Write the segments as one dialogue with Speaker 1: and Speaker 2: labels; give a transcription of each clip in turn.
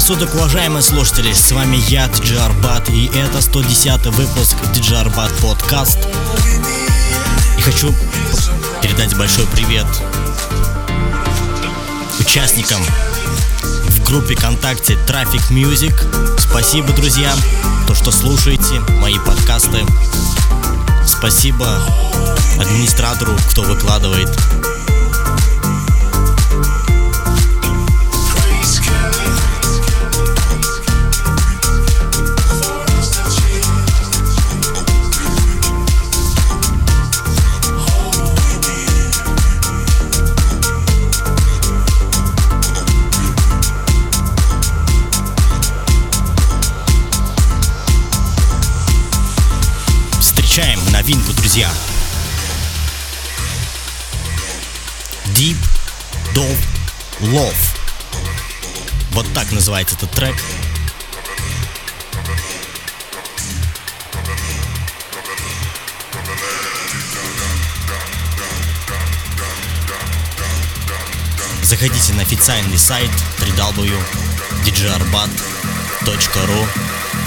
Speaker 1: суток, уважаемые слушатели, с вами я, Диджей и это 110 выпуск Диджей подкаст. И хочу передать большой привет участникам в группе ВКонтакте Traffic Music. Спасибо, друзья, то, что слушаете мои подкасты. Спасибо администратору, кто выкладывает Love. Вот так называется этот трек. Заходите на официальный сайт www.djarbat.ru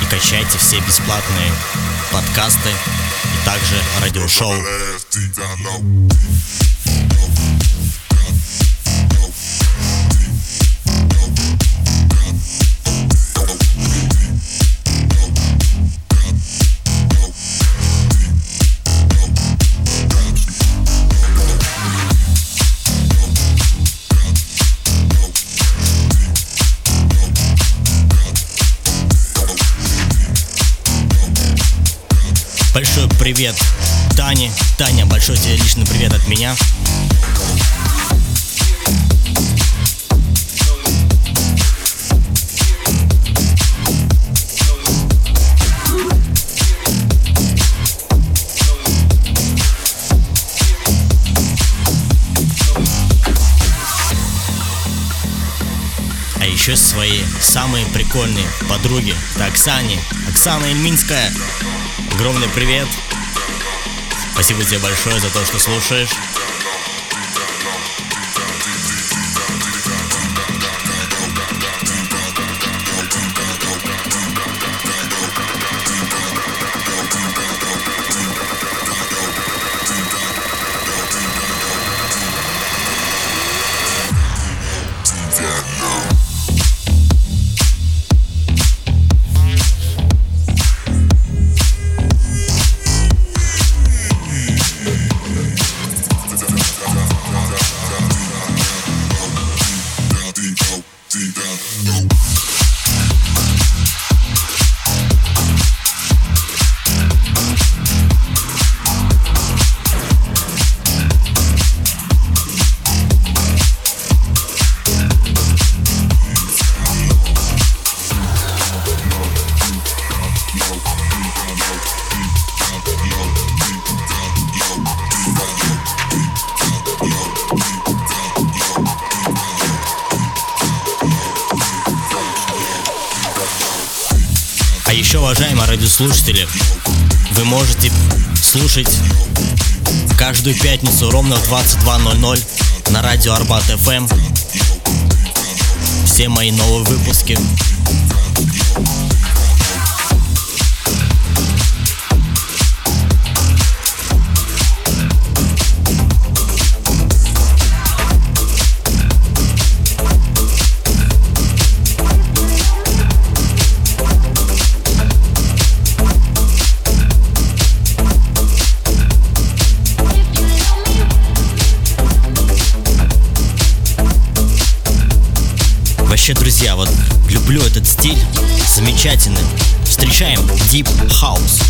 Speaker 1: и качайте все бесплатные подкасты и также радиошоу.
Speaker 2: привет Тане. Таня, большой тебе личный привет от меня. а еще свои самые прикольные подруги Оксане. Оксана Ильминская, огромный привет! Спасибо тебе большое за то, что слушаешь. радиослушатели, вы можете слушать каждую пятницу ровно в 22.00 на радио Арбат FM все мои новые выпуски. Вообще, друзья, вот люблю этот стиль. Замечательный. Встречаем Deep House.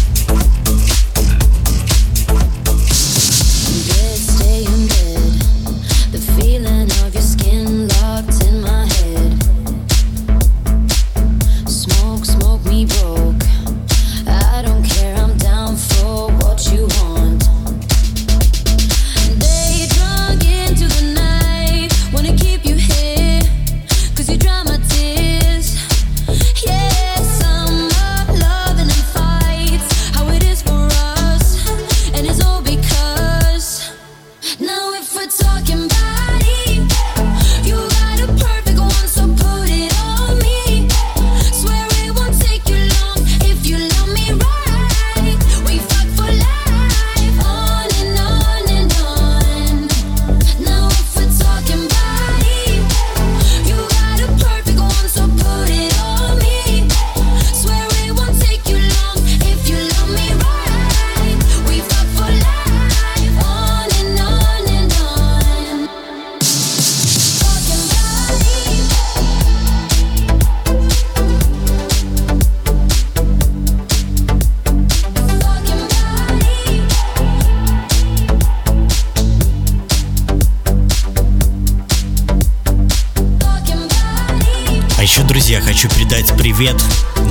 Speaker 2: привет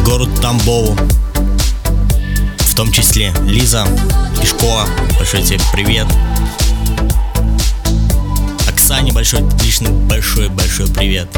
Speaker 2: городу Тамбову. В том числе Лиза Пешкова, большой тебе привет. Оксане большой, лично большой-большой привет.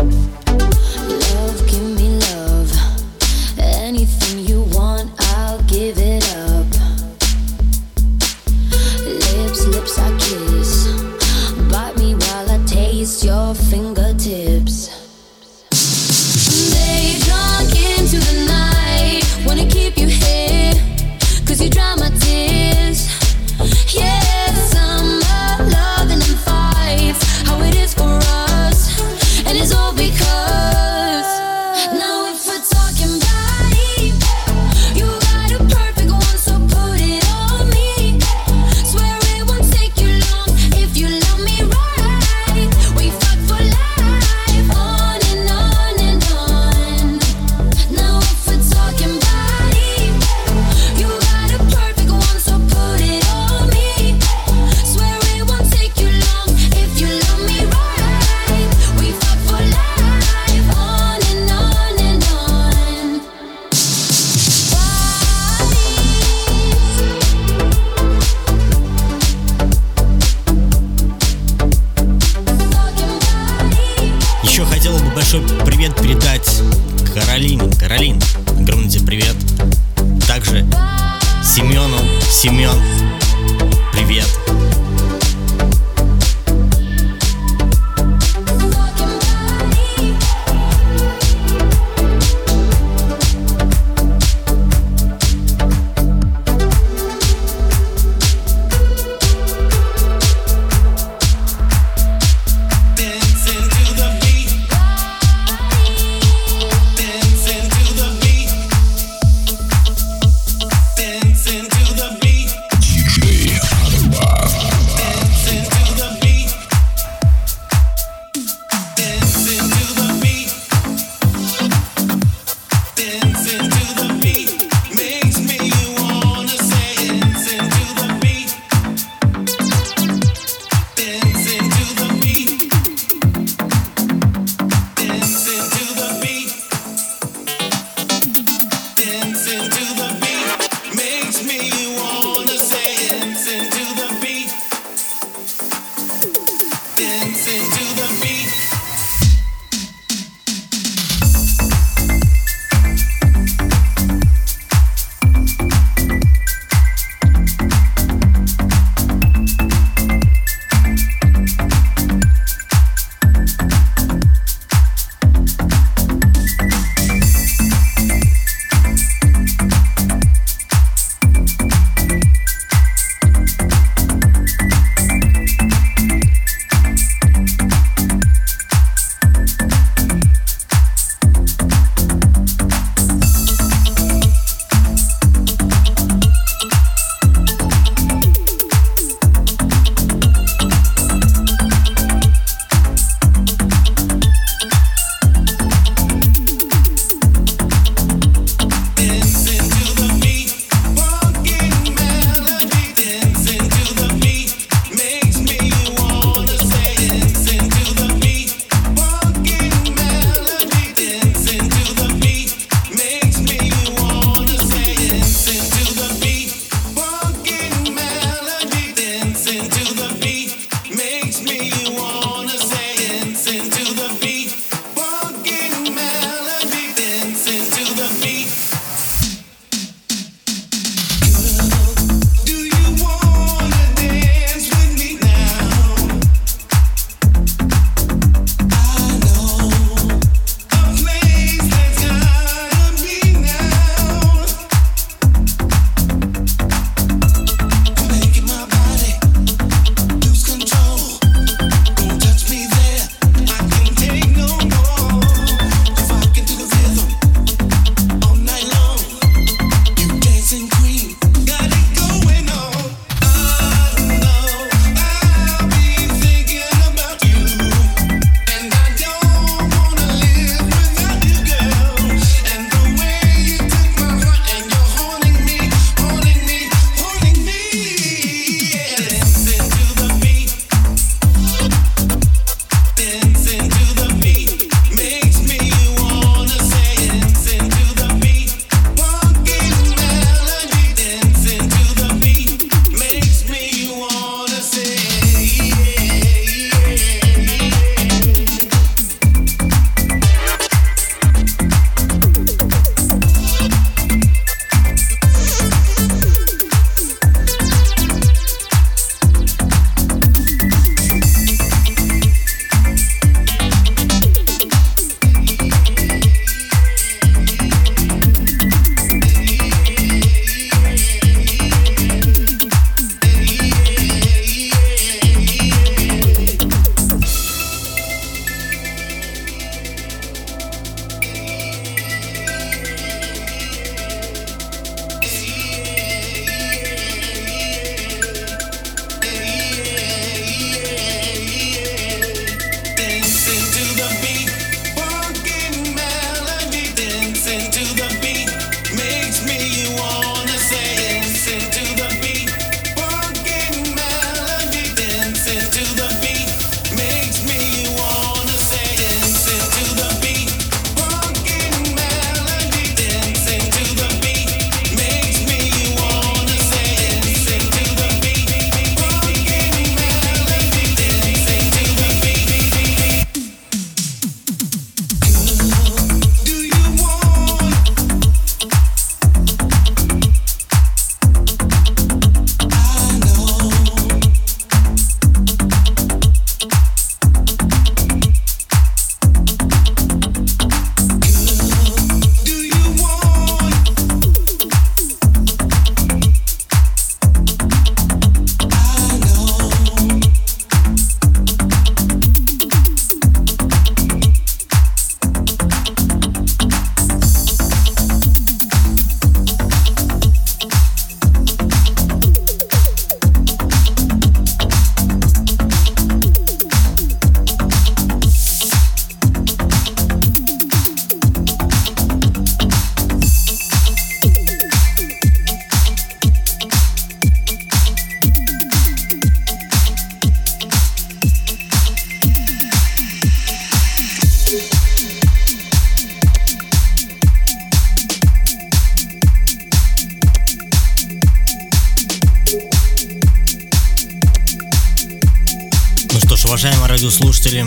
Speaker 1: ж, уважаемые
Speaker 3: радиослушатели,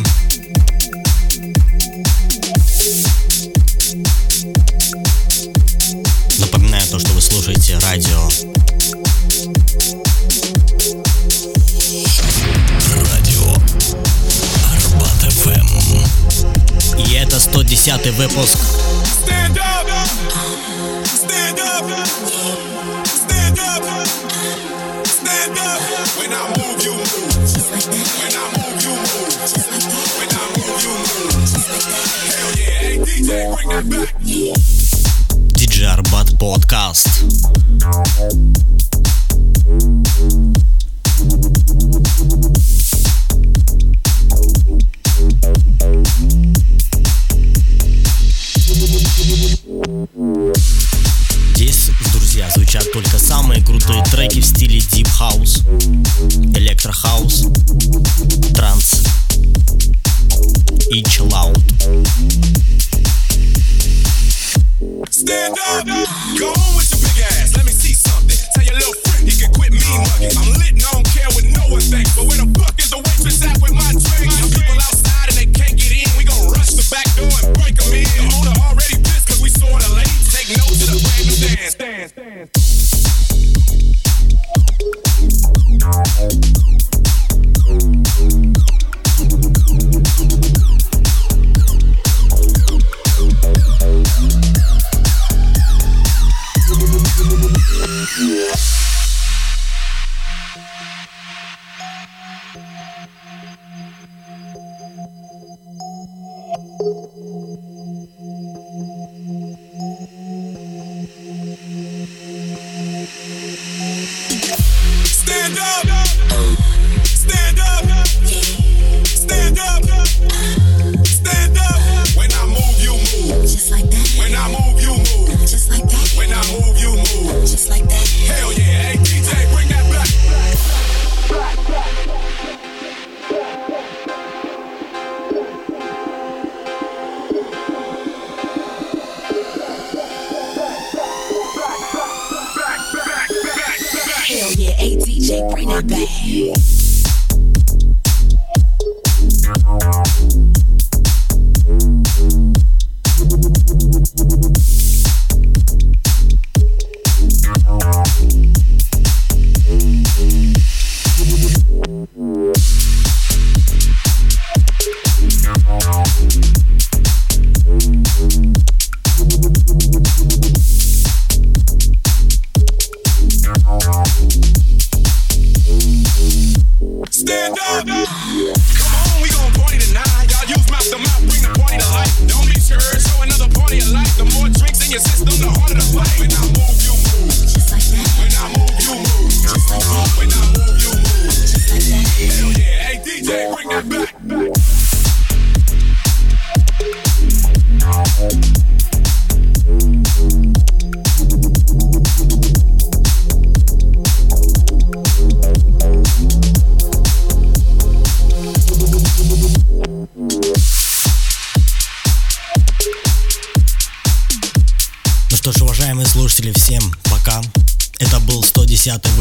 Speaker 3: напоминаю то, что вы слушаете радио.
Speaker 1: Радио Арбат ФМ.
Speaker 3: И это 110 выпуск.
Speaker 2: When I move, you move. When I move. DJ
Speaker 3: Arbat Podcast.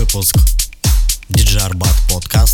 Speaker 3: выпуск Диджарбат подкаст.